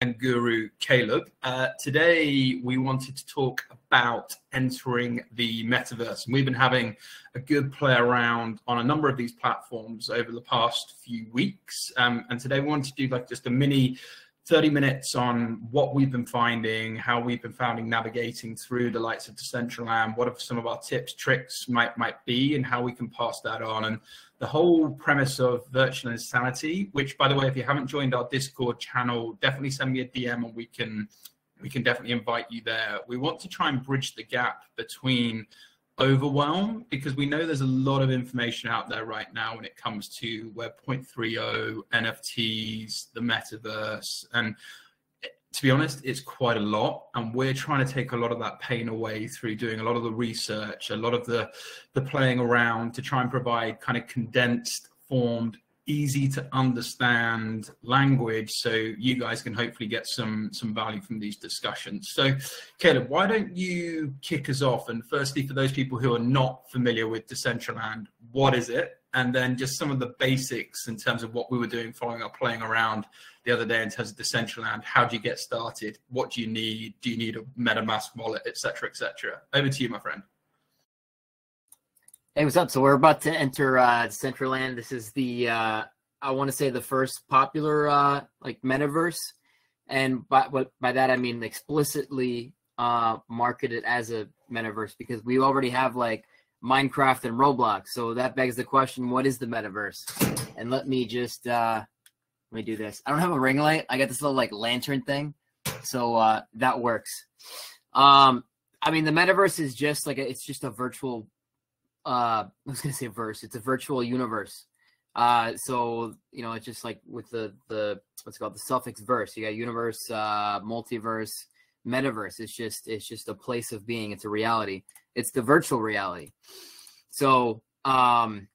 and guru Caleb. Uh, today, we wanted to talk about entering the metaverse. And we've been having a good play around on a number of these platforms over the past few weeks. Um, and today, we want to do like just a mini 30 minutes on what we've been finding, how we've been finding navigating through the lights of Decentraland, what are some of our tips, tricks might might be, and how we can pass that on. And the whole premise of virtual insanity, which by the way, if you haven't joined our Discord channel, definitely send me a DM and we can we can definitely invite you there. We want to try and bridge the gap between overwhelm because we know there's a lot of information out there right now when it comes to Web 0.30, NFTs, the metaverse, and to be honest, it's quite a lot, and we're trying to take a lot of that pain away through doing a lot of the research, a lot of the the playing around to try and provide kind of condensed, formed, easy to understand language, so you guys can hopefully get some some value from these discussions. So, Caleb, why don't you kick us off? And firstly, for those people who are not familiar with Decentraland, what is it? and then just some of the basics in terms of what we were doing following up playing around the other day in terms of Decentraland. How do you get started? What do you need? Do you need a MetaMask wallet, etc., etc.? Over to you, my friend. Hey, what's up? So we're about to enter uh, Decentraland. This is the uh, I want to say the first popular uh, like metaverse, and by by that I mean explicitly uh, marketed as a metaverse because we already have like Minecraft and Roblox. So that begs the question, what is the metaverse? And let me just uh let me do this. I don't have a ring light. I got this little like lantern thing. So uh that works. Um I mean the metaverse is just like a, it's just a virtual uh I was gonna say verse, it's a virtual universe. Uh so you know it's just like with the the what's called the suffix verse. You got universe, uh multiverse, metaverse. It's just it's just a place of being, it's a reality it's the virtual reality. So, um,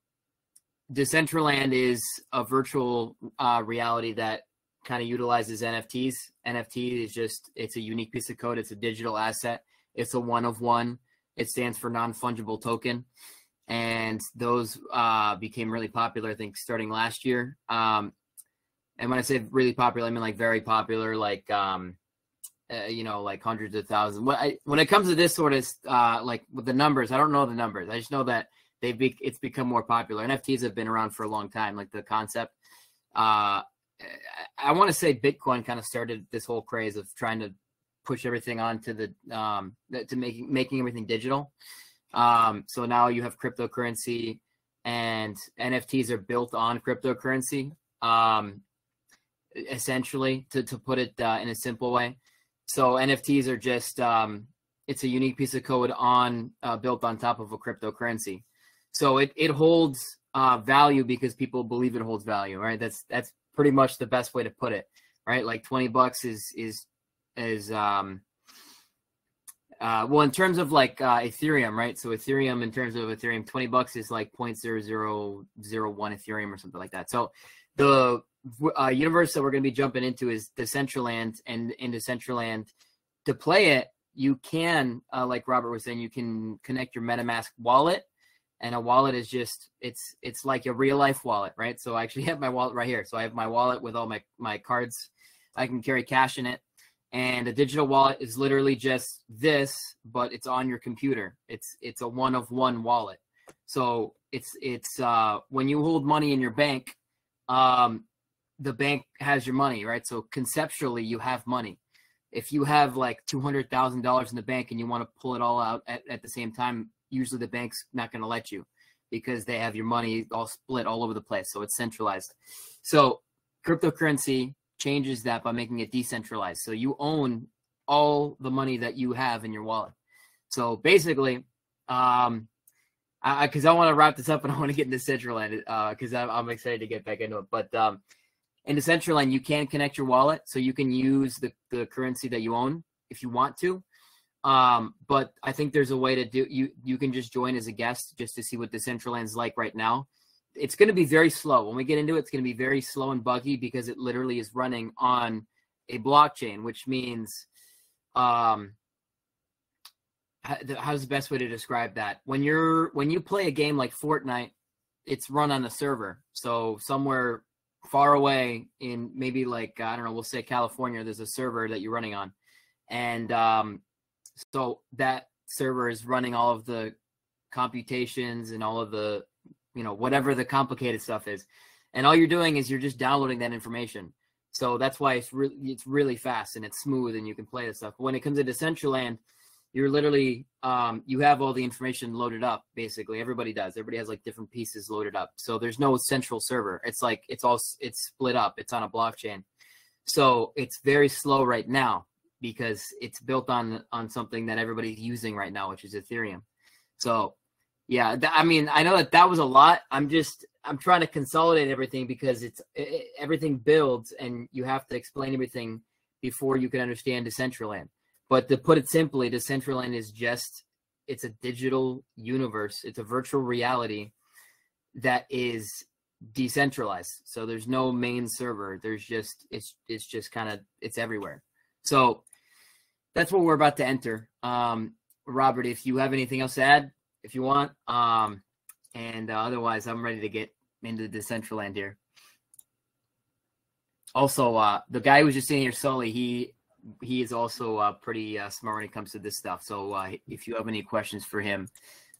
Decentraland is a virtual uh, reality that kind of utilizes NFTs. NFT is just it's a unique piece of code. It's a digital asset. It's a one of one. It stands for non fungible token, and those uh, became really popular. I think starting last year. Um, and when I say really popular, I mean like very popular. Like um, uh, you know, like hundreds of thousands. When, I, when it comes to this sort of uh, like with the numbers, I don't know the numbers. I just know that they've be, it's become more popular. NFTs have been around for a long time, like the concept. Uh, I want to say Bitcoin kind of started this whole craze of trying to push everything onto the um, to making making everything digital. Um, so now you have cryptocurrency, and NFTs are built on cryptocurrency. Um, essentially, to to put it uh, in a simple way. So NFTs are just um, it's a unique piece of code on uh, built on top of a cryptocurrency. So it it holds uh, value because people believe it holds value, right? That's that's pretty much the best way to put it, right? Like twenty bucks is is is um uh, well in terms of like uh, Ethereum, right? So Ethereum in terms of Ethereum, twenty bucks is like point zero zero zero one Ethereum or something like that. So the uh, universe that we're going to be jumping into is Decentraland, and in Decentraland, to play it, you can, uh, like Robert was saying, you can connect your MetaMask wallet, and a wallet is just it's it's like a real life wallet, right? So I actually have my wallet right here. So I have my wallet with all my my cards. I can carry cash in it, and a digital wallet is literally just this, but it's on your computer. It's it's a one of one wallet. So it's it's uh, when you hold money in your bank um, the bank has your money, right? So conceptually, you have money. If you have like two hundred thousand dollars in the bank and you want to pull it all out at, at the same time, usually the bank's not going to let you because they have your money all split all over the place. So it's centralized. So cryptocurrency changes that by making it decentralized. So you own all the money that you have in your wallet. So basically, um, I because I, want to wrap this up and I want to get into Decentraland because uh, I'm, excited to get back into it. But um, in Decentraland, you can connect your wallet, so you can use the, the currency that you own if you want to. Um, but I think there's a way to do you. You can just join as a guest just to see what Decentraland's like right now. It's going to be very slow. When we get into it, it's going to be very slow and buggy because it literally is running on a blockchain, which means um, how's the best way to describe that? When you're when you play a game like Fortnite, it's run on a server. So somewhere far away in maybe like I don't know, we'll say California. There's a server that you're running on, and um, so that server is running all of the computations and all of the you know whatever the complicated stuff is. And all you're doing is you're just downloading that information. So that's why it's really it's really fast and it's smooth and you can play the stuff. When it comes to land you're literally um, you have all the information loaded up basically. Everybody does. Everybody has like different pieces loaded up. So there's no central server. It's like it's all it's split up. It's on a blockchain. So it's very slow right now because it's built on on something that everybody's using right now which is ethereum. So yeah, th- I mean, I know that that was a lot. I'm just I'm trying to consolidate everything because it's it, everything builds and you have to explain everything before you can understand Decentraland. But to put it simply, Decentraland is just it's a digital universe. It's a virtual reality that is decentralized. So there's no main server. There's just it's it's just kind of it's everywhere. So that's what we're about to enter. Um, Robert, if you have anything else to add, if you want. Um, and uh, otherwise, I'm ready to get into the Decentraland here. Also, uh, the guy who was just sitting here, Sully, he he is also uh, pretty uh, smart when it comes to this stuff. So uh, if you have any questions for him,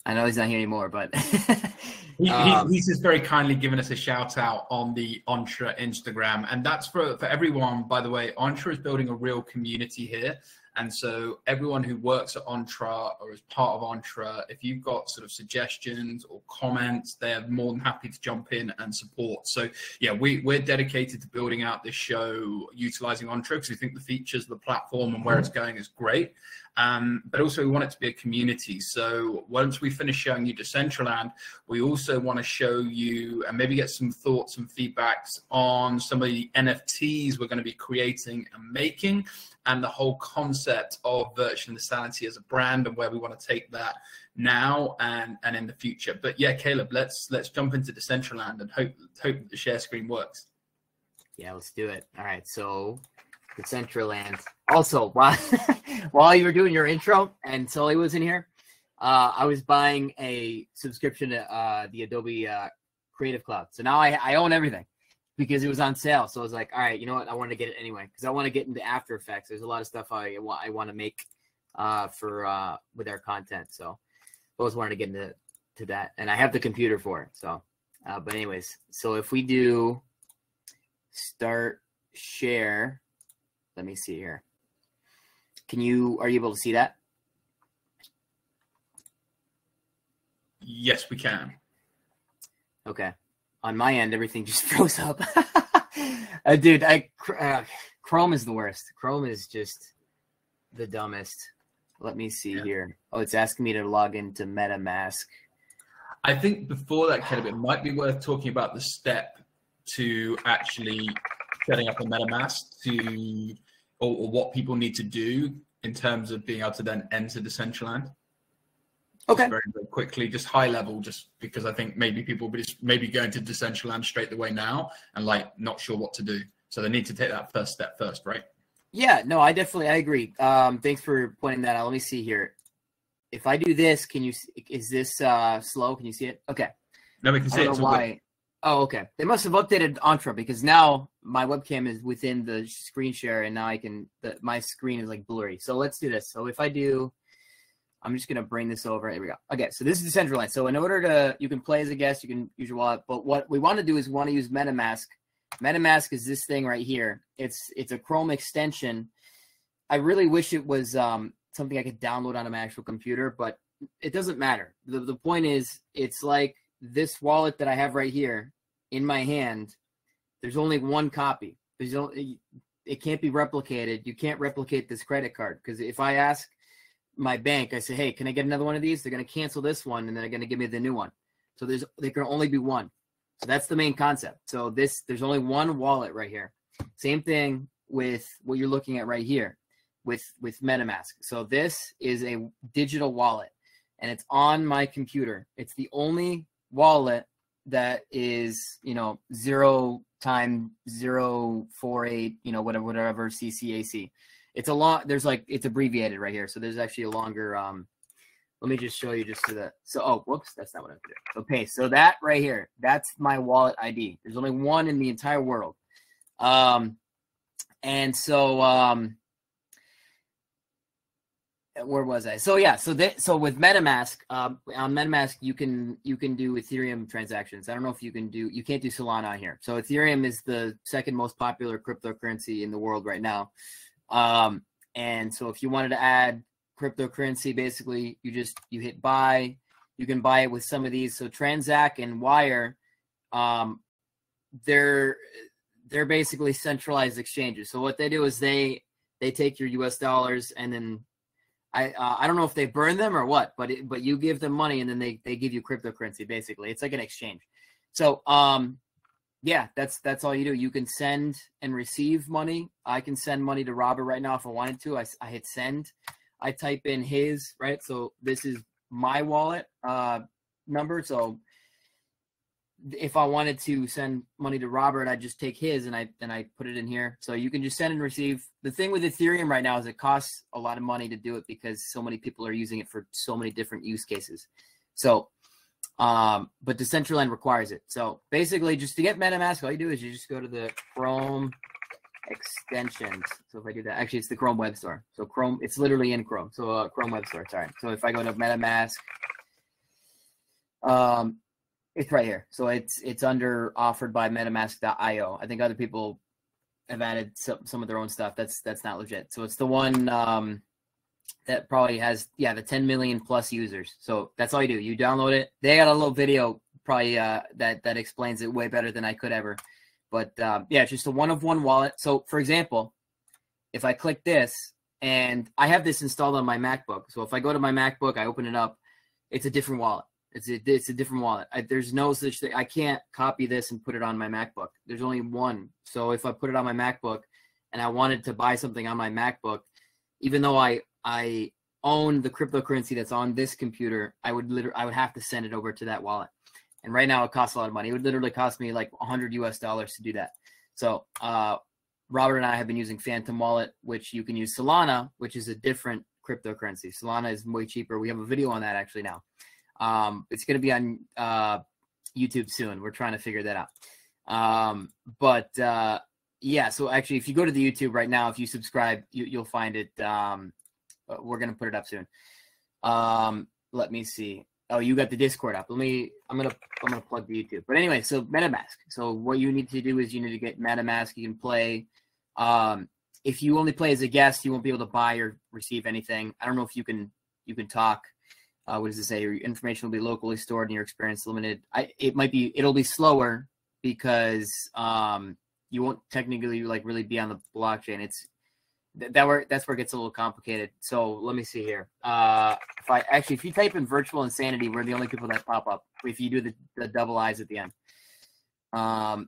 I know he's not here anymore, but he, um, he's just very kindly given us a shout out on the Entra Instagram, and that's for for everyone. By the way, Entra is building a real community here. And so everyone who works at Entra or is part of Entra, if you've got sort of suggestions or comments, they're more than happy to jump in and support. So yeah, we, we're dedicated to building out this show utilizing Entra because we think the features, the platform and where it's mm-hmm. going is great. Um, but also we want it to be a community. So once we finish showing you Decentraland, we also want to show you and maybe get some thoughts and feedbacks on some of the NFTs we're going to be creating and making and the whole concept of virtual insanity as a brand and where we want to take that now and and in the future. But yeah, Caleb, let's let's jump into Decentraland and hope hope the share screen works. Yeah, let's do it. All right, so Decentraland. Also, while while you were doing your intro and Sully was in here, uh, I was buying a subscription to uh, the Adobe uh, Creative Cloud. So now I, I own everything because it was on sale. So I was like, all right, you know what? I want to get it anyway because I want to get into After Effects. There's a lot of stuff I want I want to make uh, for uh, with our content. So I always wanted to get into to that, and I have the computer for it. So, uh, but anyways, so if we do start share, let me see here. Can you are you able to see that? Yes, we can. Okay on my end, everything just froze up. uh, dude, I uh, Chrome is the worst. Chrome is just the dumbest. Let me see yeah. here. Oh, it's asking me to log into MetaMask. I think before that, Caleb, it might be worth talking about the step to actually setting up a MetaMask to, or, or what people need to do in terms of being able to then enter Decentraland. Okay. Very, very quickly, just high level, just because I think maybe people be just maybe going to Decentraland straight away now and like not sure what to do. So they need to take that first step first, right? Yeah, no, I definitely I agree. Um, thanks for pointing that out. Let me see here. If I do this, can you? Is this uh, slow? Can you see it? Okay. No, we can see it. Why? Oh, okay. They must have updated Entra because now my webcam is within the screen share, and now I can. The, my screen is like blurry. So let's do this. So if I do I'm just gonna bring this over. Here we go. Okay, so this is decentralized. So in order to, you can play as a guest, you can use your wallet. But what we want to do is we want to use MetaMask. MetaMask is this thing right here. It's it's a Chrome extension. I really wish it was um, something I could download on my actual computer, but it doesn't matter. The the point is, it's like this wallet that I have right here in my hand. There's only one copy. There's only it can't be replicated. You can't replicate this credit card because if I ask my bank, I say, hey, can I get another one of these? They're going to cancel this one and they're going to give me the new one. So there's there can only be one. So that's the main concept. So this there's only one wallet right here. Same thing with what you're looking at right here with with MetaMask. So this is a digital wallet and it's on my computer. It's the only wallet that is, you know, zero time zero four eight, you know, whatever whatever CCAC it's a lot. There's like it's abbreviated right here, so there's actually a longer um, let me just show you just so that. So, oh, whoops, that's not what I'm doing. Okay, so that right here, that's my wallet ID. There's only one in the entire world. Um, and so, um, where was I? So yeah, so that so with MetaMask, um, on MetaMask you can you can do Ethereum transactions. I don't know if you can do you can't do Solana on here. So Ethereum is the second most popular cryptocurrency in the world right now. Um, and so if you wanted to add cryptocurrency, basically you just you hit buy. You can buy it with some of these. So Transak and Wyre, um, they're they're basically centralized exchanges. So what they do is they they take your U.S. dollars and then I uh, I don't know if they burn them or what, but it, but you give them money and then they they give you cryptocurrency. Basically, it's like an exchange. So um, yeah, that's that's all you do. You can send and receive money. I can send money to Robert right now if I wanted to. I I hit send. I type in his right. So this is my wallet uh number. So if I wanted to send money to Robert, I'd just take his and I and I put it in here. So you can just send and receive. The thing with Ethereum right now is it costs a lot of money to do it because so many people are using it for so many different use cases. So um but Decentraland requires it. So basically just to get MetaMask, all you do is you just go to the Chrome extensions. So if I do that, actually it's the Chrome web store. So Chrome, it's literally in Chrome. So uh, Chrome web store, sorry. So if I go to MetaMask, um, it's right here. So it's it's under offered by MetaMask.io. I think other people have added some, some of their own stuff. That's that's not legit. So it's the one um, that probably has yeah the 10 million plus users. So that's all you do. You download it. They got a little video probably uh, that that explains it way better than I could ever. But um, yeah, it's just a one of one wallet. So for example, if I click this and I have this installed on my MacBook. So if I go to my MacBook, I open it up, it's a different wallet. It's a, it's a different wallet. I, there's no such thing. I can't copy this and put it on my MacBook. There's only one. So if I put it on my MacBook and I wanted to buy something on my MacBook, even though I I own the cryptocurrency that's on this computer, I would literally I would have to send it over to that wallet. And right now it costs a lot of money. It would literally cost me like 100 US dollars to do that. So uh, Robert and I have been using Phantom Wallet, which you can use Solana, which is a different cryptocurrency. Solana is way cheaper. We have a video on that actually now. Um, it's going to be on uh, YouTube soon. We're trying to figure that out. Um, but uh, yeah, so actually, if you go to the YouTube right now, if you subscribe, you, will find it. Um, uh, we're going to put it up soon. Um, let me see. Oh, you got the Discord up. Let me. I'm gonna. I'm gonna plug the YouTube. But anyway, so MetaMask. So what you need to do is you need to get MetaMask. You can play. Um, if you only play as a guest, you won't be able to buy or receive anything. I don't know if you can. You can talk uh, what does it say? Your information will be locally stored and your experience limited. I it might be it'll be slower because um you won't technically like really be on the blockchain. It's that where that's where it gets a little complicated. So let me see here. Uh, if I actually if you type in virtual insanity, we're the only people that pop up. If you do the, the double eyes at the end, um,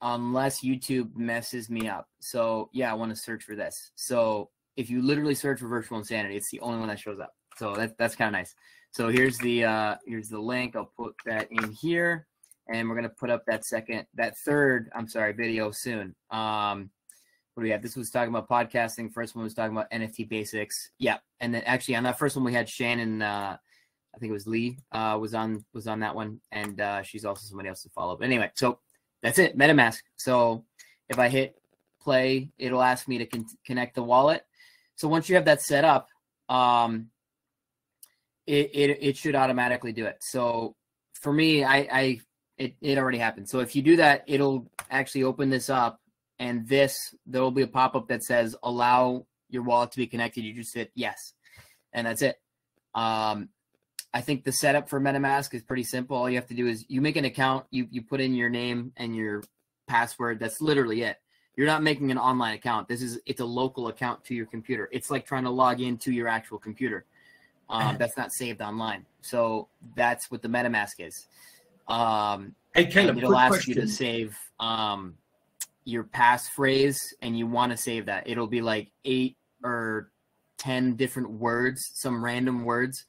unless YouTube messes me up. So yeah, I want to search for this. So if you literally search for virtual insanity, it's the only one that shows up. So that's that's kind of nice. So here's the uh, here's the link. I'll put that in here, and we're gonna put up that second, that third, I'm sorry, video soon. Um, what do we have? This was talking about podcasting. First one was talking about NFT basics. Yeah, and then actually on that first one we had Shannon. Uh, I think it was Lee uh, was on was on that one, and uh, she's also somebody else to follow. But anyway, so that's it. MetaMask. So if I hit play, it'll ask me to con- connect the wallet. So once you have that set up, um, it, it, it should automatically do it. So for me, I, I it, it already happened. So if you do that, it'll actually open this up and this there will be a pop-up that says allow your wallet to be connected. You just hit yes. And that's it. Um, I think the setup for MetaMask is pretty simple. All you have to do is you make an account, you you put in your name and your password. That's literally it. You're not making an online account. This is it's a local account to your computer. It's like trying to log into your actual computer um, that's not saved online. So that's what the MetaMask is. Um, hey, Caleb, it'll ask question. you to save um, your passphrase, and you want to save that. It'll be like eight or ten different words, some random words.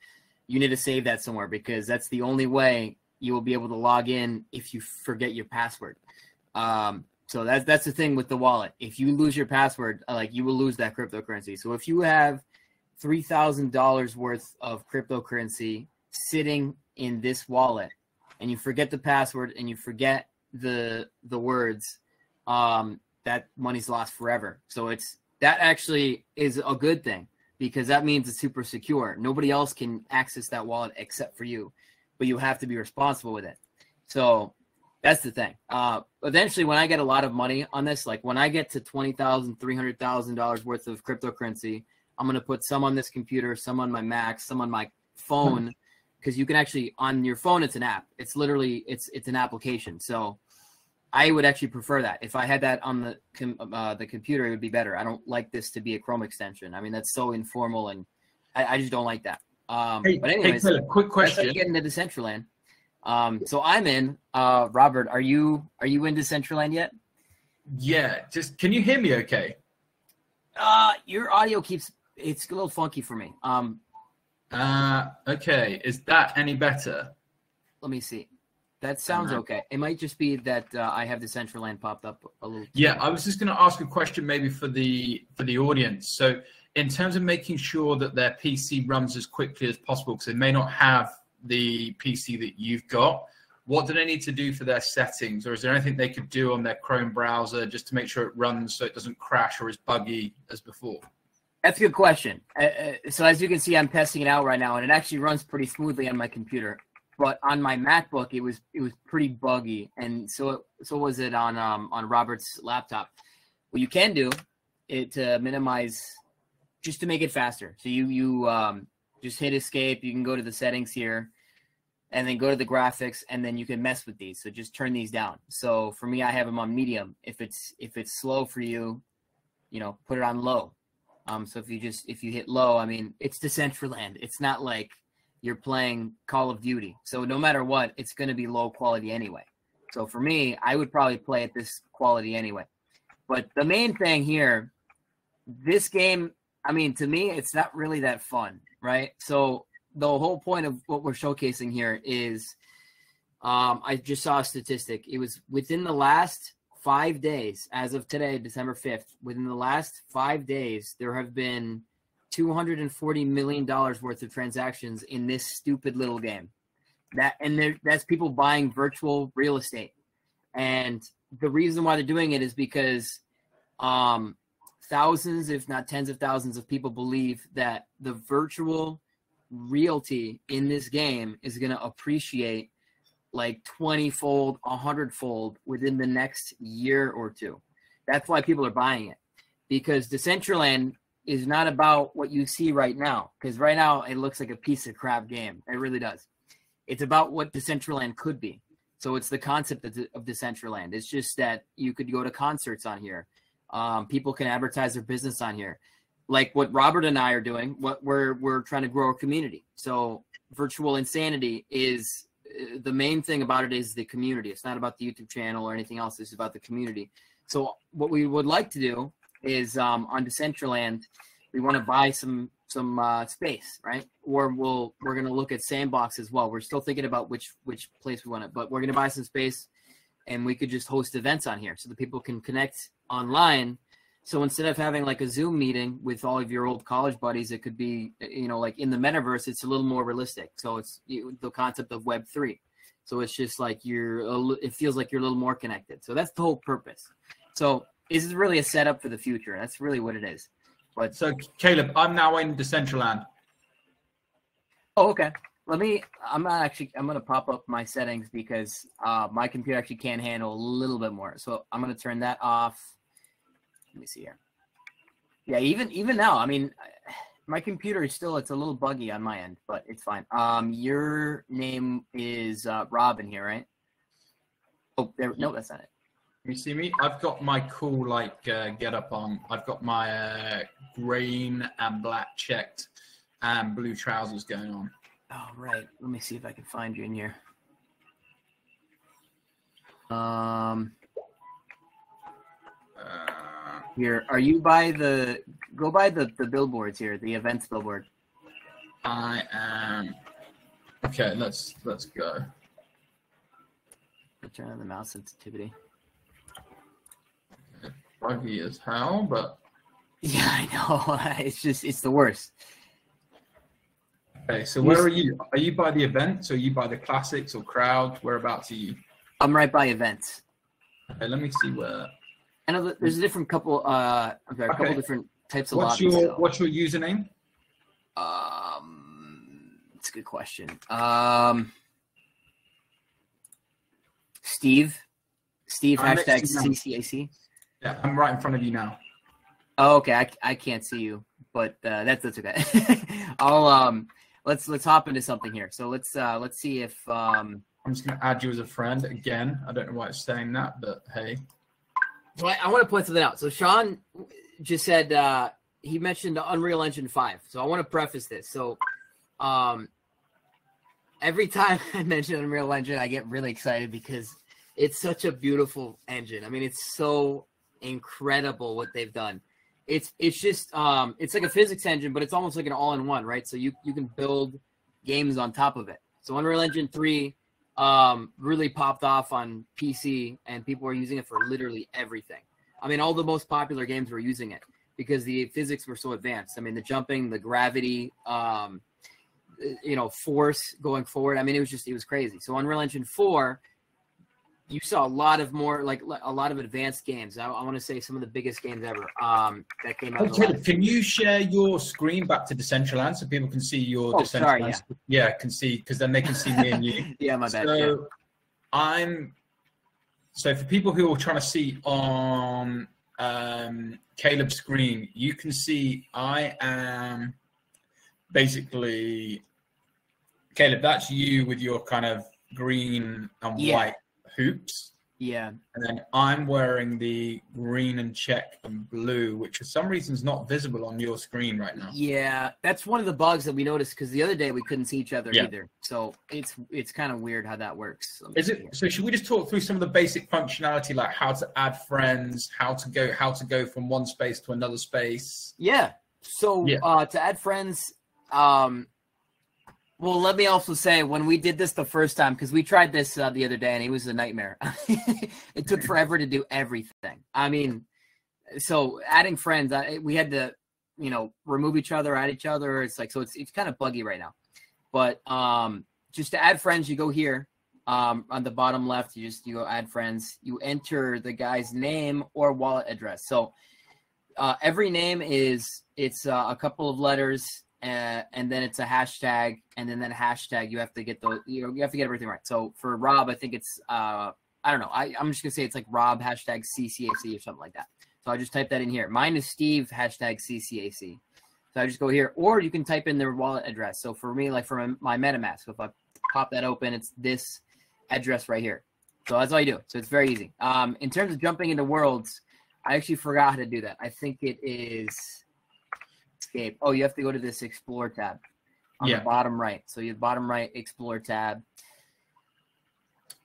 You need to save that somewhere because that's the only way you will be able to log in if you forget your password. Um, so that's that's the thing with the wallet. If you lose your password, like you will lose that cryptocurrency. So if you have three thousand dollars worth of cryptocurrency sitting in this wallet, and you forget the password and you forget the the words, um, that money's lost forever. So it's that actually is a good thing because that means it's super secure. Nobody else can access that wallet except for you, but you have to be responsible with it. So that's the thing. Uh, eventually, when I get a lot of money on this, like when I get to twenty thousand, three hundred thousand dollars worth of cryptocurrency, I'm gonna put some on this computer, some on my Mac, some on my phone, because you can actually on your phone. It's an app. It's literally it's it's an application. So I would actually prefer that. If I had that on the com- uh, the computer, it would be better. I don't like this to be a Chrome extension. I mean, that's so informal, and I, I just don't like that. Um, Hey, but hey, anyways, quick let's question. get into Decentraland. Um, so I'm in. Uh, Robert, are you are you in Decentraland yet? Yeah, just can you hear me okay? Uh, your audio keeps it's a little funky for me. Um, Uh, okay. Is that any better? let me see. That sounds okay. It might just be that uh, I have Decentraland popped up a little. Yeah, I was just going to ask a question maybe for the for the audience. So, in terms of making sure that their PC runs as quickly as possible, because they may not have the PC that you've got, what do they need to do for their settings, or is there anything they could do on their Chrome browser just to make sure it runs so it doesn't crash or is buggy as before? That's a good question. Uh, uh, so as you can see, I'm testing it out right now, and it actually runs pretty smoothly on my computer. But on my MacBook, it was it was pretty buggy, and so so was it on um, on Robert's laptop. What you can do it to minimize, just to make it faster. So you you um, just hit escape. You can go to the settings here, and then go to the graphics, and then you can mess with these. So just turn these down. So for me, I have them on medium. If it's if it's slow for you, you know, put it on low. Um, so if you just if you hit low, I mean, it's Decentraland. It's not like you're playing Call of Duty. So no matter what, it's going to be low quality anyway. So for me, I would probably play at this quality anyway. But the main thing here, this game, I mean, to me, it's not really that fun, right? So the whole point of what we're showcasing here is, um, I just saw a statistic. It was within the last five days, as of today, December 5th, within the last five days, there have been $240 million worth of transactions in this stupid little game. That and there, that's people buying virtual real estate. And the reason why they're doing it is because um, thousands, if not tens of thousands of people believe that the virtual realty in this game is going to appreciate like 20 fold, 100 fold within the next year or two. That's why people are buying it because Decentraland is not about what you see right now. Because right now it looks like a piece of crap game. It really does. It's about what Decentraland could be. So it's the concept of, Decentraland. It's just that you could go to concerts on here. Um, people can advertise their business on here, like what Robert and I are doing. What we're we're trying to grow a community. So virtual insanity is the main thing about it is the community. It's not about the YouTube channel or anything else. It's about the community. So what we would like to do is um, on Decentraland, we want to buy some some uh, space, right? Or we'll we're gonna look at Sandbox as well. We're still thinking about which which place we want it, but we're gonna buy some space, and we could just host events on here so that people can connect online. So instead of having like a Zoom meeting with all of your old college buddies, it could be you know like in the metaverse. It's a little more realistic. So it's you, the concept of Web three. So it's just like you're a, it feels like you're a little more connected. So that's the whole purpose. So this is really a setup for the future. That's really what it is. But So, Caleb, I'm now in Decentraland. oh, okay. Let me. I'm not actually. I'm gonna pop up my settings because uh, my computer actually can handle a little bit more. So I'm gonna turn that off. Let me see here. Yeah, even even now, I mean, my computer is still it's a little buggy on my end, but it's fine. Um, your name is uh, Robin here, right? Oh, there. No, that's not it. You see me? I've got my cool like uh, get up on. I've got my uh, green and black checked and blue trousers going on. Oh, right. Let me see if I can find you in here. Um, Uh, here. Are you by the? Go by the the billboards here, the events billboard. I am. Okay, let's let's go. Turn on the mouse sensitivity. Buggy as hell, but Yeah, I know. It's just it's the worst. Okay, so where are you? Are you by the events? Or are you by the classics or crowd? Whereabouts are you? I'm right by events. Okay, let me see where. I know that there's a different couple. Uh, I'm sorry, a couple different types of What's lobbies. your so, What's your username? Um, it's a good question. Um, Steve, Steve I'm hashtag. CCAC. Yeah, I'm right in front of you now. Oh, okay. I, I can't see you, but uh, that's that's okay. I'll um let's let's hop into something here. So let's uh let's see if um I'm just gonna add you as a friend again. I don't know why it's saying that, but hey. So I, I want to point something out. So Sean just said uh, he mentioned Unreal Engine Five. So I want to preface this. So um, every time I mention Unreal Engine, I get really excited because it's such a beautiful engine. I mean, it's so incredible what they've done. It's it's just um, it's like a physics engine, but it's almost like an all-in-one, right? So you you can build games on top of it. So Unreal Engine Three um, really popped off on PC, and people were using it for literally everything. I mean, all the most popular games were using it because the physics were so advanced. I mean, the jumping, the gravity, um, you know, force going forward. I mean, it was just it was crazy. So Unreal Engine Four, you saw a lot of more like a lot of advanced games. I, I want to say some of the biggest games ever um, that came out. Okay, can you share your screen back to Decentraland so people can see your Oh, Decentraland? sorry, yeah. can see because then they can see me and you. yeah, my bad. so yeah. I'm so for people who are trying to see on um, Caleb's screen, you can see I am basically Caleb. That's you with your kind of green and Yeah. white hoops. Yeah, And then I'm wearing the green and check and blue, which for some reason is not visible on your screen right now. Yeah, that's one of the bugs that we noticed because the other day we couldn't see each other Yeah. either. So it's it's kind of weird how that works. Is it so? Should we just talk through some of the basic functionality, like how to add friends, how to go, how to go from one space to another space? Yeah. So Yeah. uh, to add friends, um, well, let me also say when we did this the first time because we tried this uh, the other day and it was a nightmare. it took forever to do everything. I mean, so adding friends, I, we had to, you know, remove each other, add each other. It's like so it's it's kind of buggy right now. But um, just to add friends, you go here um, on the bottom left. You just you go add friends. You enter the guy's name or wallet address. So uh, every name is it's uh, a couple of letters uh, and then it's a hashtag and then that hashtag you have to get the you know you have to get everything right. So for rob i think it's uh i don't know. I, i'm just gonna say it's like rob hashtag ccac or something like that. So i just type that in here. Mine is steve hashtag ccac so i just go here or you can type in their wallet address. So for me like for my, my metamask if i pop that open it's this address right here. So that's all you do. So it's very easy. Um in terms of jumping into worlds I actually forgot how to do that. I think it is escape. Oh, you have to go to this explore tab on Yeah. the bottom right. So you bottom right explore tab.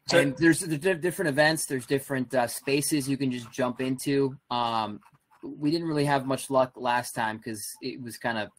So- and there's the di- different events. There's different uh, spaces you can just jump into. Um, we didn't really have much luck last time because it was kind of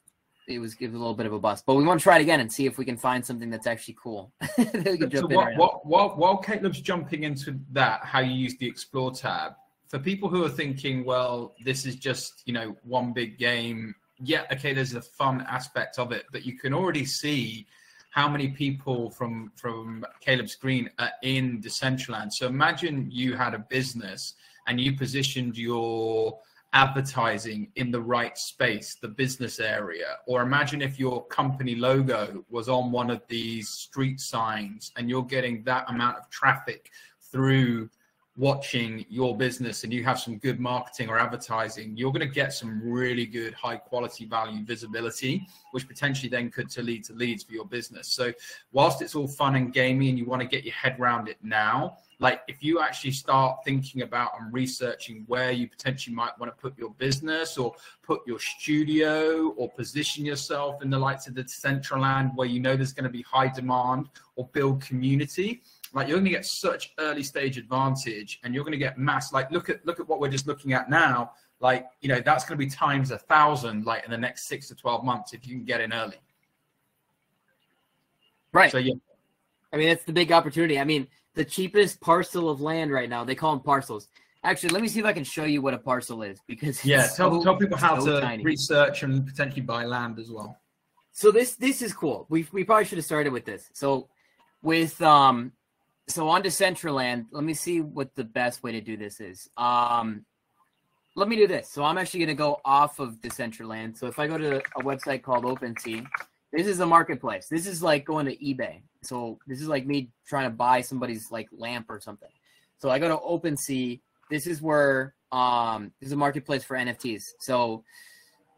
it was, it was a little bit of a bust. But we want to try it again and see if we can find something that's actually cool. So while, right while, while, while Caleb's jumping into that, how you use the Explore tab, for people who are thinking, well, this is just, you know, one big game. Yeah, okay, there's a fun aspect of it, but you can already see how many people from from Caleb's Green are in Decentraland. So imagine you had a business and you positioned your advertising in the right space, the business area. Or imagine if your company logo was on one of these street signs and you're getting that amount of traffic through watching your business and you have some good marketing or advertising, you're going to get some really good high quality value visibility, which potentially then could to lead to leads for your business. So whilst it's all fun and gamey and you want to get your head around it now, like if you actually start thinking about and researching where you potentially might want to put your business or put your studio or position yourself in the lights of Decentraland where you know there's going to be high demand or build community like you're going to get such early stage advantage and you're going to get mass like look at look at what we're just looking at now like you know that's going to be times a thousand like in the next six to 12 months if you can get in early Right. so yeah I mean, that's the big opportunity. I mean, the cheapest parcel of land right now, they call them parcels. Actually, let me see if I can show you what a parcel is because yeah tell, so- tell people how so to tiny. research and potentially buy land as well so this this is cool. We we probably should have started with this. So with um so on to Decentraland, let me see what the best way to do this is. Um let me do this. So I'm actually gonna go off of Decentraland. So if I go to a website called OpenSea, this is a marketplace. This is like going to eBay. So this is like me trying to buy somebody's like lamp or something. So I go to OpenSea. This is where um this is a marketplace for NFTs. So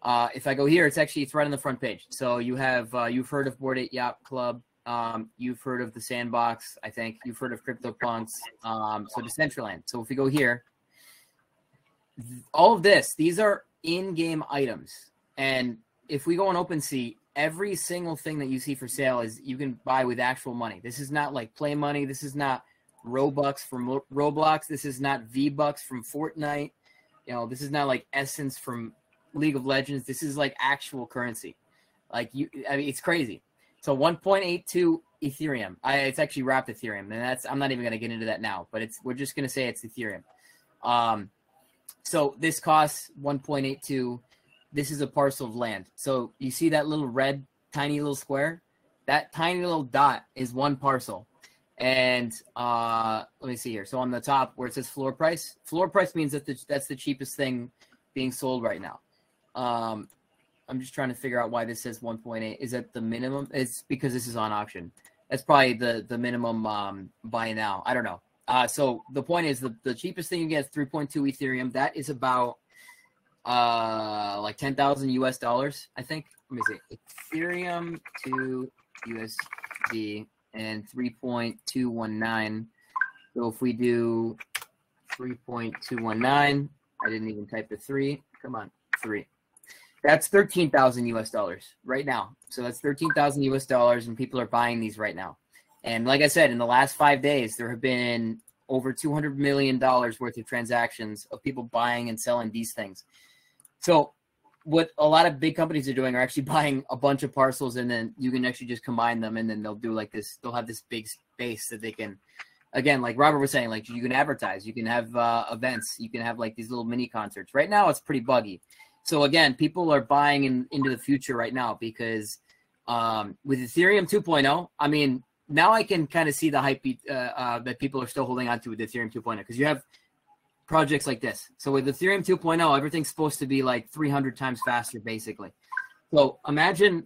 uh, if I go here, it's actually it's right on the front page. So you have uh, you've heard of Bored Ape Yacht Club. Um, you've heard of the Sandbox. I think you've heard of CryptoPunks. Um, so Decentraland. So if we go here, all of this, these are in-game items. And if we go on OpenSea, every single thing that you see for sale is you can buy with actual money. This is not like play money. This is not Robux from Roblox. This is not V Bucks from Fortnite. You know, this is not like Essence from League of Legends. This is like actual currency. Like you, I mean, it's crazy. So 1.82 Ethereum. I, it's actually wrapped Ethereum, and that's I'm not even going to get into that now. But it's we're just going to say it's Ethereum. Um, so this costs 1.82. This is a parcel of land. So you see that little red tiny little square? That tiny little dot is one parcel. And uh, let me see here. So on the top where it says floor price, floor price means that the, that's the cheapest thing being sold right now. Um, I'm just trying to figure out why this says 1.8. Is that the minimum? It's because this is on auction. That's probably the the minimum um, buy now. I don't know. Uh, so the point is the, the cheapest thing you get is 3.2 Ethereum. That is about uh, like 10,000 US dollars, I think. Let me see. Ethereum to USD and 3.219. So if we do 3.219, I didn't even type the three. Come on, three. That's 13,000 US dollars right now. So that's 13,000 US dollars, and people are buying these right now. And like I said, in the last five days, there have been over $200 million worth of transactions of people buying and selling these things. So, what a lot of big companies are doing are actually buying a bunch of parcels, and then you can actually just combine them, and then they'll do like this. They'll have this big space that they can, again, like Robert was saying, like you can advertise, you can have uh, events, you can have like these little mini concerts. Right now, it's pretty buggy. So again, people are buying in, into the future right now because um, with Ethereum 2.0, I mean, now I can kind of see the hype uh, uh, that people are still holding on to with Ethereum 2.0 because you have projects like this. So with Ethereum 2.0, everything's supposed to be like 300 times faster, basically. So imagine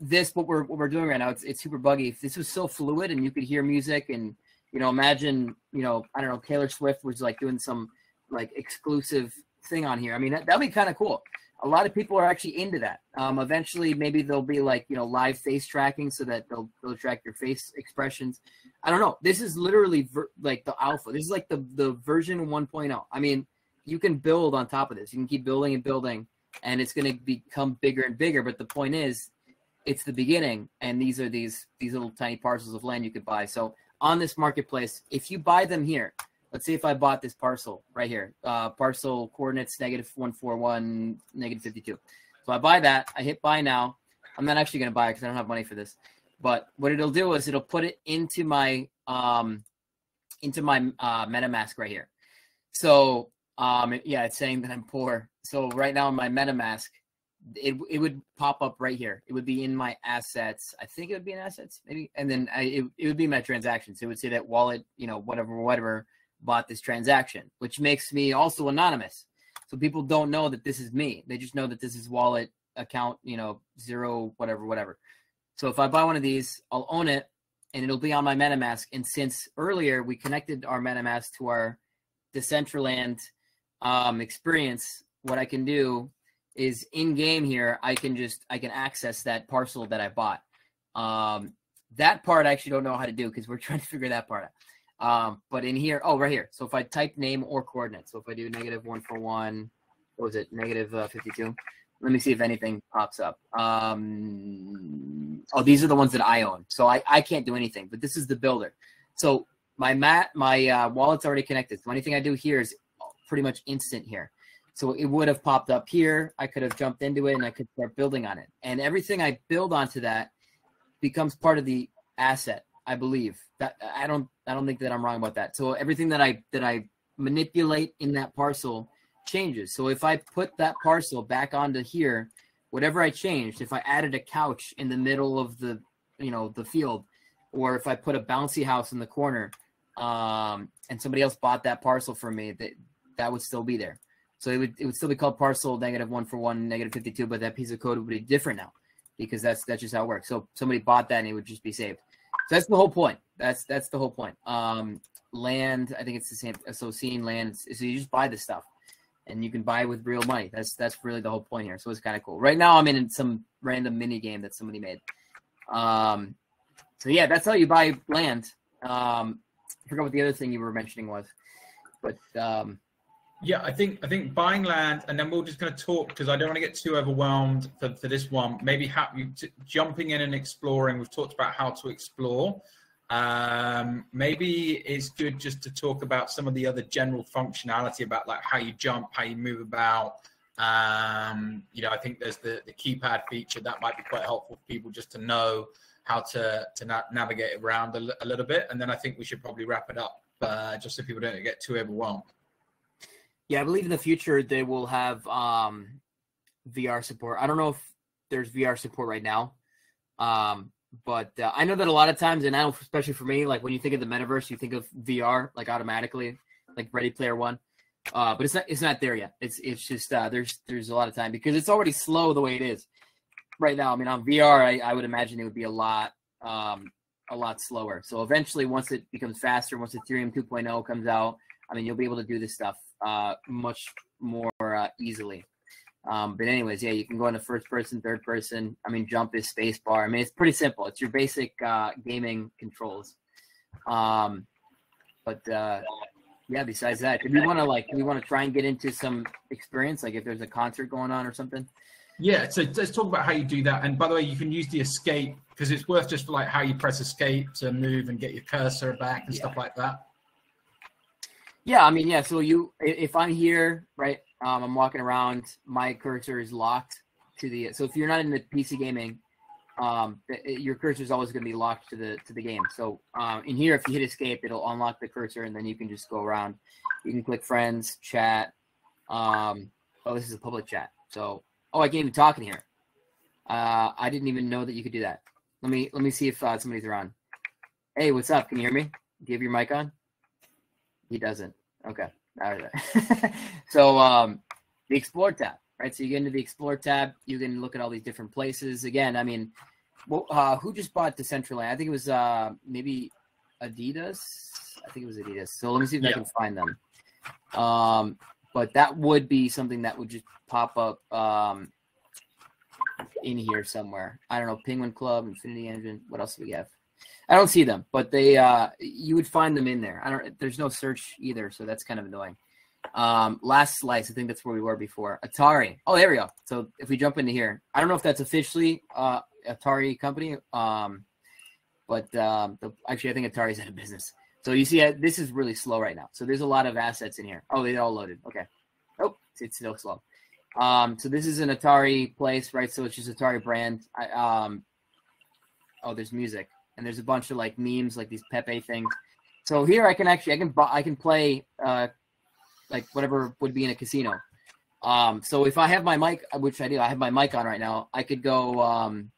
this, what we're what we're doing right now. It's it's super buggy. If this was so fluid and you could hear music and you know, imagine you know, I don't know, Taylor Swift was like doing some like exclusive thing on here. I mean, that, that'd be kind of cool. A lot of people are actually into that. Um, eventually, maybe there'll be like you know live face tracking so that they'll they'll track your face expressions. I don't know. This is literally ver- like the alpha. This is like the the version 1.0. I mean, you can build on top of this. You can keep building and building, and it's going to become bigger and bigger. But the point is, it's the beginning, and these are these these little tiny parcels of land you could buy. So on this marketplace, if you buy them here, let's see if I bought this parcel right here, uh, parcel coordinates negative 141, negative 52. So I buy that. I hit buy now. I'm not actually going to buy it because I don't have money for this. But what it'll do is it'll put it into my um, into my uh, MetaMask right here. So um, yeah, it's saying that I'm poor. So right now in my MetaMask, it it would pop up right here. It would be in my assets. I think it would be in assets, maybe, and then I, it it would be my transactions. It would say that wallet, you know, whatever, whatever bought this transaction, which makes me also anonymous. So people don't know that this is me. They just know that this is wallet account, you know, zero, whatever, whatever. So if I buy one of these, I'll own it and it'll be on my MetaMask. And since earlier we connected our MetaMask to our Decentraland um, experience, what I can do is in game here, I can just I can access that parcel that I bought. Um, that part I actually don't know how to do because we're trying to figure that part out. Um, but in here, oh, right here. So if I type name or coordinate, so if I do negative one for one, what was it, negative uh, 52? Let me see if anything pops up. Um, oh, these are the ones that I own. So I, I can't do anything, but this is the builder. So my mat, my uh, wallet's already connected. So anything I do here is pretty much instant here. So it would have popped up here. I could have jumped into it and I could start building on it. And everything I build onto that becomes part of the asset. I believe that I don't I don't think that I'm wrong about that. So everything that I that I manipulate in that parcel changes. So if I put that parcel back onto here, whatever I changed, if I added a couch in the middle of the you know the field, or if I put a bouncy house in the corner, um, and somebody else bought that parcel for me, that that would still be there. So it would it would still be called parcel negative one for one negative fifty two, but that piece of code would be different now because that's that's just how it works. So somebody bought that and it would just be saved. That's the whole point. That's that's the whole point. Um, land, I think it's the same. So seeing land, so you just buy the stuff, and you can buy with real money. That's that's really the whole point here. So it's kind of cool. Right now, I'm in some random mini game that somebody made. Um, so yeah, that's how you buy land. Um, I forgot what the other thing you were mentioning was, but um, yeah, I think I think buying land, and then we're just going to talk because I don't want to get too overwhelmed for, for this one. Maybe jumping in and exploring. We've talked about how to explore. Um, maybe it's good just to talk about some of the other general functionality about like how you jump, how you move about. Um, you know, I think there's the, the keypad feature that might be quite helpful for people just to know how to to na- navigate around a, a, little bit. And then I think we should probably wrap it up uh, just so people don't get too overwhelmed. Yeah, I believe in the future they will have um, VR support. I don't know if there's VR support right now, um, but uh, I know that a lot of times, and now especially for me, like when you think of the metaverse, you think of VR like automatically, like Ready Player One. Uh, but it's not it's not there yet. It's it's just uh, there's there's a lot of time because it's already slow the way it is right now. I mean, on VR, I, I would imagine it would be a lot um, a lot slower. So eventually, once it becomes faster, once Ethereum 2.0 comes out, I mean, you'll be able to do this stuff uh, much more uh, easily. Um, but anyways, yeah, you can go into first person, third person. I mean, jump is space bar. I mean, it's pretty simple. It's your basic uh, gaming controls. Um, but uh, yeah, besides that, if you want to like, if you want to try and get into some experience, like if there's a concert going on or something. Yeah, so let's talk about how you do that. And by the way, you can use the escape because it's worth just for like how you press escape to move and get your cursor back and yeah. stuff like that. Yeah, I mean, yeah. So you, if I'm here, right, um, I'm walking around, my cursor is locked to the. So if you're not in the PC gaming, um, your cursor is always going to be locked to the to the game. So um, in here, if you hit escape, it'll unlock the cursor, and then you can just go around. You can click friends, chat. Um, oh, this is a public chat. So oh, I can't even talk in here. Uh, I didn't even know that you could do that. Let me let me see if uh, somebody's around. Hey, what's up? Can you hear me? Do you have your mic on? He doesn't. Okay. All right. so um, the Explore tab, right? So you get into the Explore tab. You can look at all these different places. Again, I mean, well, uh, who just bought Decentraland? I think it was uh, maybe Adidas. I think it was Adidas. So let me see if yeah. I can find them. Um, but that would be something that would just pop up um, in here somewhere. I don't know. Penguin Club, Infinity Engine. What else do we have? I don't see them, but they uh, you would find them in there. I don't. There's no search either, so that's kind of annoying. Um, last slice, I think that's where we were before. Atari. Oh, there we go. So if we jump into here, I don't know if that's officially uh, Atari company, um, but um, the, actually I think Atari's out of business. So you see, uh, this is really slow right now. So there's a lot of assets in here. Oh, they all loaded. Okay. Oh, it's still slow. Um, so this is an Atari place, right? So it's just Atari brand. I, um, oh, there's music and there's a bunch of like memes, like these Pepe things. So here I can actually I can I can play uh, like whatever would be in a casino. Um, so if I have my mic, which I do, I have my mic on right now. I could go. Um,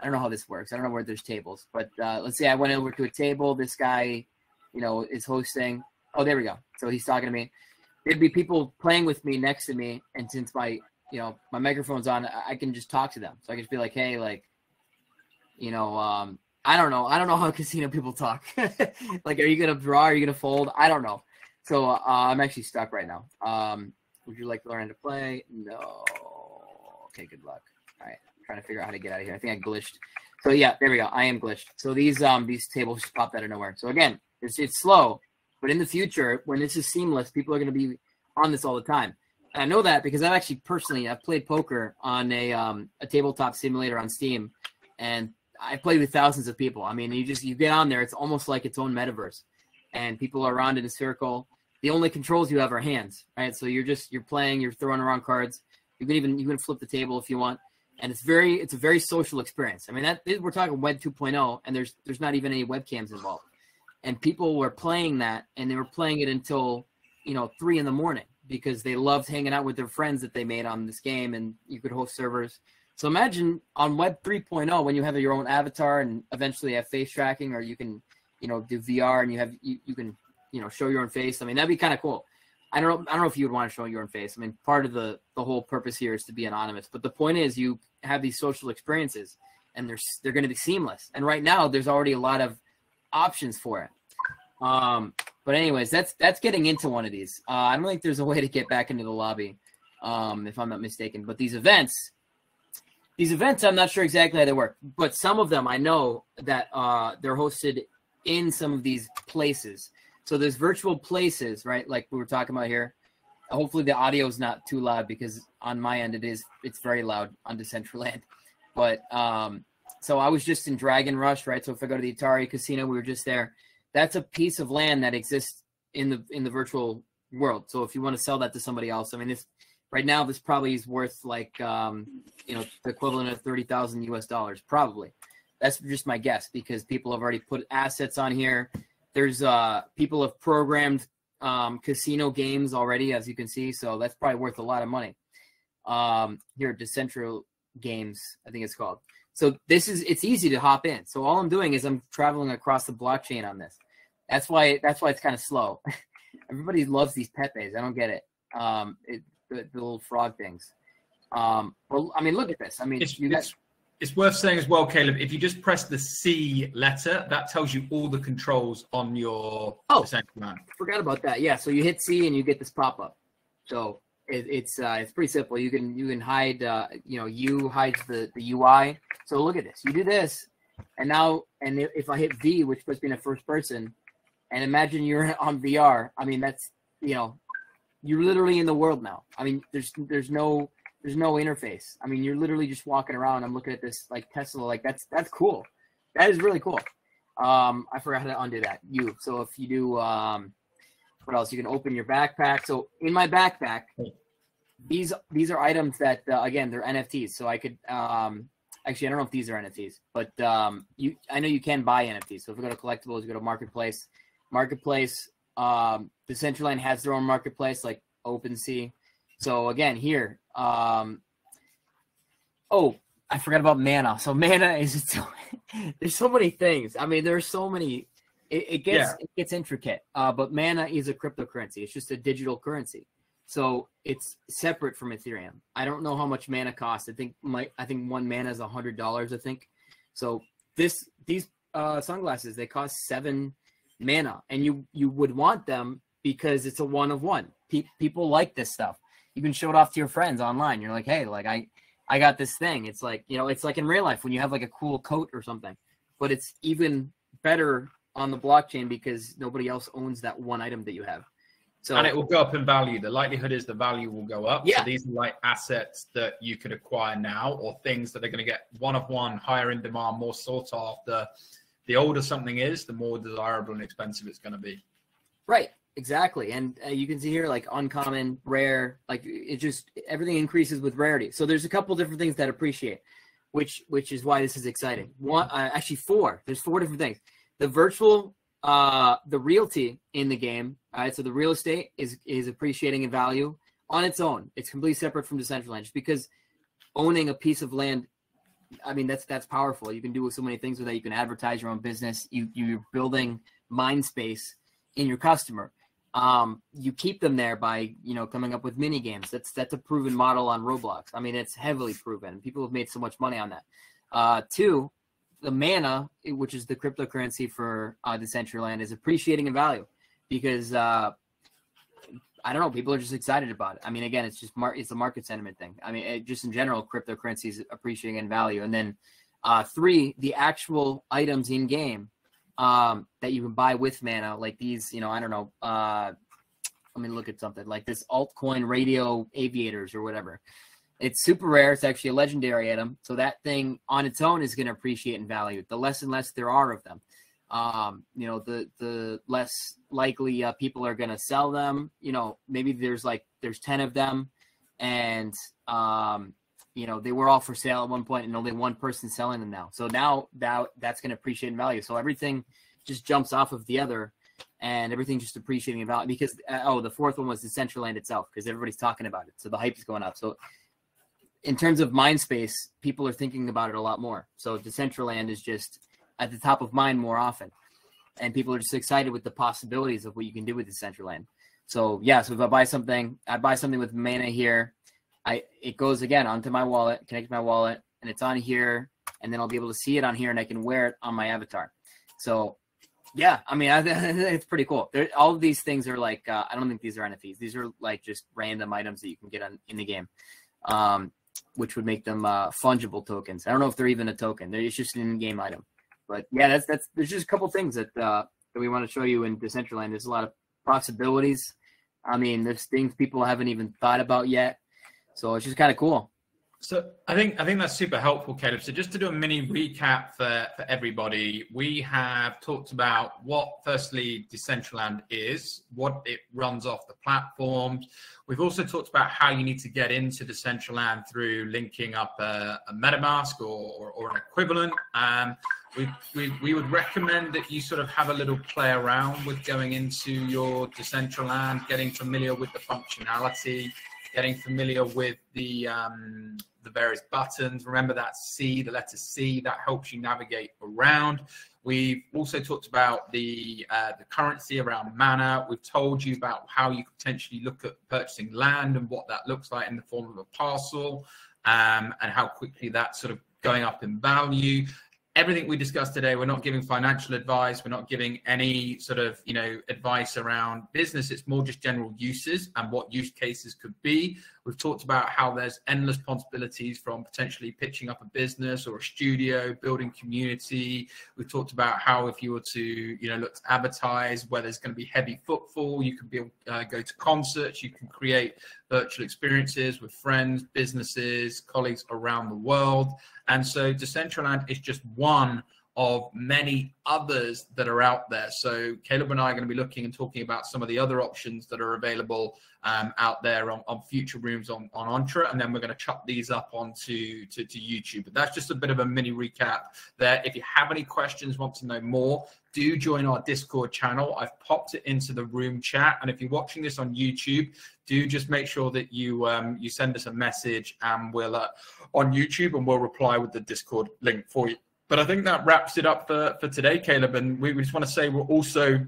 I don't know how this works. I don't know where there's tables, but uh, let's say I went over to a table. This guy, you know, is hosting. Oh, there we go. So he's talking to me. There'd be people playing with me next to me, and since my, you know, my microphone's on, I can just talk to them. So I can just be like, hey, like, you know, um, I don't know. I don't know how casino people talk. like, are you gonna draw? Are you gonna fold? I don't know. So uh, I'm actually stuck right now. Um, would you like to learn to play? No. Okay. Good luck. All right. I'm trying to figure out how to get out of here. I think I glitched. So yeah, there we go. I am glitched. So these um these tables just popped out of nowhere. So again, it's it's slow, but in the future, when this is seamless, people are to be on this all the time. And I know that because I've actually personally I've played poker on a um a tabletop simulator on Steam, and I played with thousands of people. I mean, you just you get on there, it's almost like its own metaverse, and people are around in a circle. The only controls you have are hands, right? So you're just you're playing, you're throwing around cards. You can even you can flip the table if you want, and it's very it's a very social experience. I mean, that we're talking Web 2.0, and there's there's not even any webcams involved, and people were playing that, and they were playing it until you know three in the morning because they loved hanging out with their friends that they made on this game, and you could host servers So imagine on Web 3.0 when you have your own avatar and eventually have face tracking, or you can, you know, do VR and you have you, you can, you know, show your own face. I mean, that'd be kind of cool. I don't know. I don't know if you would want to show your own face. I mean, part of the the whole purpose here is to be anonymous. But the point is, you have these social experiences, and they're they're going to be seamless. And right now, there's already a lot of options for it. Um, but anyways, that's that's getting into one of these. Uh, I don't think there's a way to get back into the lobby, um, if I'm not mistaken. But these events, these events, I'm not sure exactly how they work, but some of them I know that uh, they're hosted in some of these places. So there's virtual places, right? Like we were talking about here. Hopefully the audio is not too loud because on my end it is. It's very loud on Decentraland. But um, so I was just in Dragon Rush, right? So if I go to the Atari Casino, we were just there. That's a piece of land that exists in the in the virtual world. So if you want to sell that to somebody else, I mean, this right now this probably is worth like um, you know the equivalent of thirty thousand U.S. dollars, probably. That's just my guess because people have already put assets on here. There's uh, people have programmed um, casino games already, as you can see, so that's probably worth a lot of money. Um, here, Decentral Games, I think it's called. So this is it's easy to hop in. So all I'm doing is I'm traveling across the blockchain on this. That's why that's why it's kind of slow. Everybody loves these Pepes. I don't get it. Um, it, the, the little frog things. Um, well, I mean, look at this. I mean, It's, you got it's, it's worth saying as well, Caleb. If you just press the C letter, that tells you all the controls on your Oh. Decentraland. forgot about that. Yeah, so you hit C and you get this pop up. So it, it's uh, it's pretty simple. You can you can hide uh, you know U hides the the UI. So look at this. You do this, and now and if if I hit V, which puts me in a first person, and imagine you're on VR. I mean that's you know you're literally in the world now. I mean there's there's no there's no interface. I mean you're literally just walking around. I'm looking at this like Tesla. Like that's that's cool. That is really cool. Um, I forgot how to undo that. You. So if you do um, what else? You can open your backpack. So in my backpack, these these are items that uh, again they're NFTs. So I could um, actually I don't know if these are NFTs, but um, you I know you can buy NFTs. So if we go to collectibles, you go to marketplace. Marketplace, um, Decentraland has their own marketplace like OpenSea. So again here, um, oh I forgot about Mana. So Mana is it's there's so many things. I mean, there's so many. It, it gets Yeah. it gets intricate. Uh, but Mana is a cryptocurrency. It's just a digital currency. So it's separate from Ethereum. I don't know how much mana costs. I think my I think one mana is a hundred dollars. I think. So this these uh, sunglasses they cost seven mana, and you you would want them because it's a one of one. Pe- people like this stuff. You can show it off to your friends online. You're like, hey, like I I got this thing. It's like you know, it's like in real life when you have like a cool coat or something, but it's even better on the blockchain because nobody else owns that one item that you have. So and it will go up in value. The likelihood is the value will go up. Yeah. So these are like assets that you could acquire now, or things that are going to get one of one, higher in demand, more sought after. The older something is, the more desirable and expensive it's going to be. Right, exactly. And uh, you can see here like uncommon, rare, like it just everything increases with rarity. So there's a couple different things that appreciate, which which is why this is exciting. One, uh, actually four. There's four different things. The virtual, uh, the realty in the game. All right, so the real estate is is appreciating in value on its own. It's completely separate from Decentraland, just because owning a piece of land. I mean, that's that's powerful. You can do so many things with that. You can advertise your own business. You you're building mind space in your customer. Um, you keep them there by you know coming up with mini games. That's that's a proven model on Roblox. I mean, it's heavily proven. People have made so much money on that. Uh, two, the mana, which is the cryptocurrency for uh, Decentraland, is appreciating in value because uh, I don't know, people are just excited about it. I mean, again, it's just mar- it's a market sentiment thing. I mean, it, just in general, cryptocurrency is appreciating in value. And then uh, three, the actual items in game um, that you can buy with mana, like these, you know, I don't know. Uh, let me look at something like this altcoin radio aviators or whatever. It's super rare. It's actually a legendary item. So that thing on its own is going to appreciate in value. The less and less there are of them, um, you know, the the less likely uh, people are going to sell them. You know, maybe there's like there's ten of them, and um, you know they were all for sale at one point, and only one person selling them now. So now that that's going to appreciate in value. So everything just jumps off of the other, and everything just appreciating in value. Because uh, oh, the fourth one was Decentraland itself, because everybody's talking about it, so the hype is going up. So in terms of mind space, people are thinking about it a lot more. So Decentraland is just at the top of mind more often, and people are just excited with the possibilities of what you can do with Decentraland So yeah, so if I buy something, I buy something with Mana here, I it goes again onto my wallet, connect my wallet, and it's on here, and then I'll be able to see it on here, and I can wear it on my avatar. So yeah, I mean, I, it's pretty cool. There, all of these things are like uh, I don't think these are NFTs. These are like just random items that you can get on in the game, um, which would make them uh, fungible tokens. I don't know if they're even a token. They're it's just an in-game item. But yeah, that's that's there's just a couple things that uh, that we want to show you in Decentraland. There's a lot of possibilities. I mean, there's things people haven't even thought about yet. So it's just kind of cool. So I think I think that's super helpful, Caleb. So just to do a mini recap for, for everybody, we have talked about what firstly Decentraland is, what it runs off the platforms. We've also talked about how you need to get into Decentraland through linking up a, a MetaMask or, or, or, an equivalent. Um, we, we, we would recommend that you sort of have a little play around with going into your Decentraland, getting familiar with the functionality, getting familiar with the um, the various buttons. Remember that C, the letter C, that helps you navigate around. We've also talked about the uh, the currency around mana. We've told you about how you could potentially look at purchasing land and what that looks like in the form of a parcel, um, and how quickly that's sort of going up in value everything we discussed today we're not giving financial advice we're not giving any sort of you know advice around business. It's more just general uses and what use cases could be we've talked about how there's endless possibilities from potentially pitching up a business or a studio building community. We've talked about how if you were to you know look to advertise where there's going to be heavy footfall you can be uh, go to concerts. You can create virtual experiences with friends businesses colleagues around the world. And so Decentraland is just one of many others that are out there. So Caleb and I are going to be looking and talking about some of the other options that are available um, out there on, on, future rooms on, on Entra, and then we're going to chuck these up onto to, to YouTube. But that's just a bit of a mini recap there. If you have any questions, want to know more, do join our Discord channel. I've popped it into the room chat, and if you're watching this on YouTube, do just make sure that you um, you send us a message, and we'll uh, on YouTube, and we'll reply with the Discord link for you. But I think that wraps it up for, for today, Caleb. And we, we just want to say we're also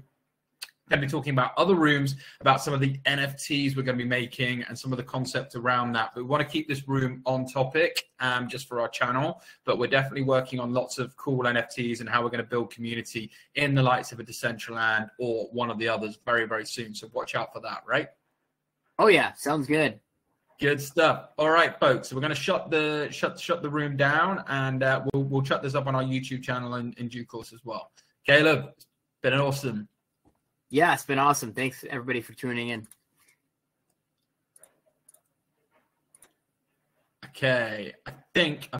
going to be talking about other rooms, about some of the NFTs we're going to be making and some of the concepts around that. But we want to keep this room on topic um, just for our channel. But we're definitely working on lots of cool NFTs and how we're going to build community in the likes of a Decentraland or one of the others very, very soon. So watch out for that, right? Oh, yeah. Sounds good. Good stuff. All right, folks. So we're going to shut the shut shut the room down, and uh, we'll we'll shut this up on our YouTube channel in, in due course as well. Caleb, it's been awesome. Yeah, it's been awesome. Thanks everybody for tuning in. Okay, I think I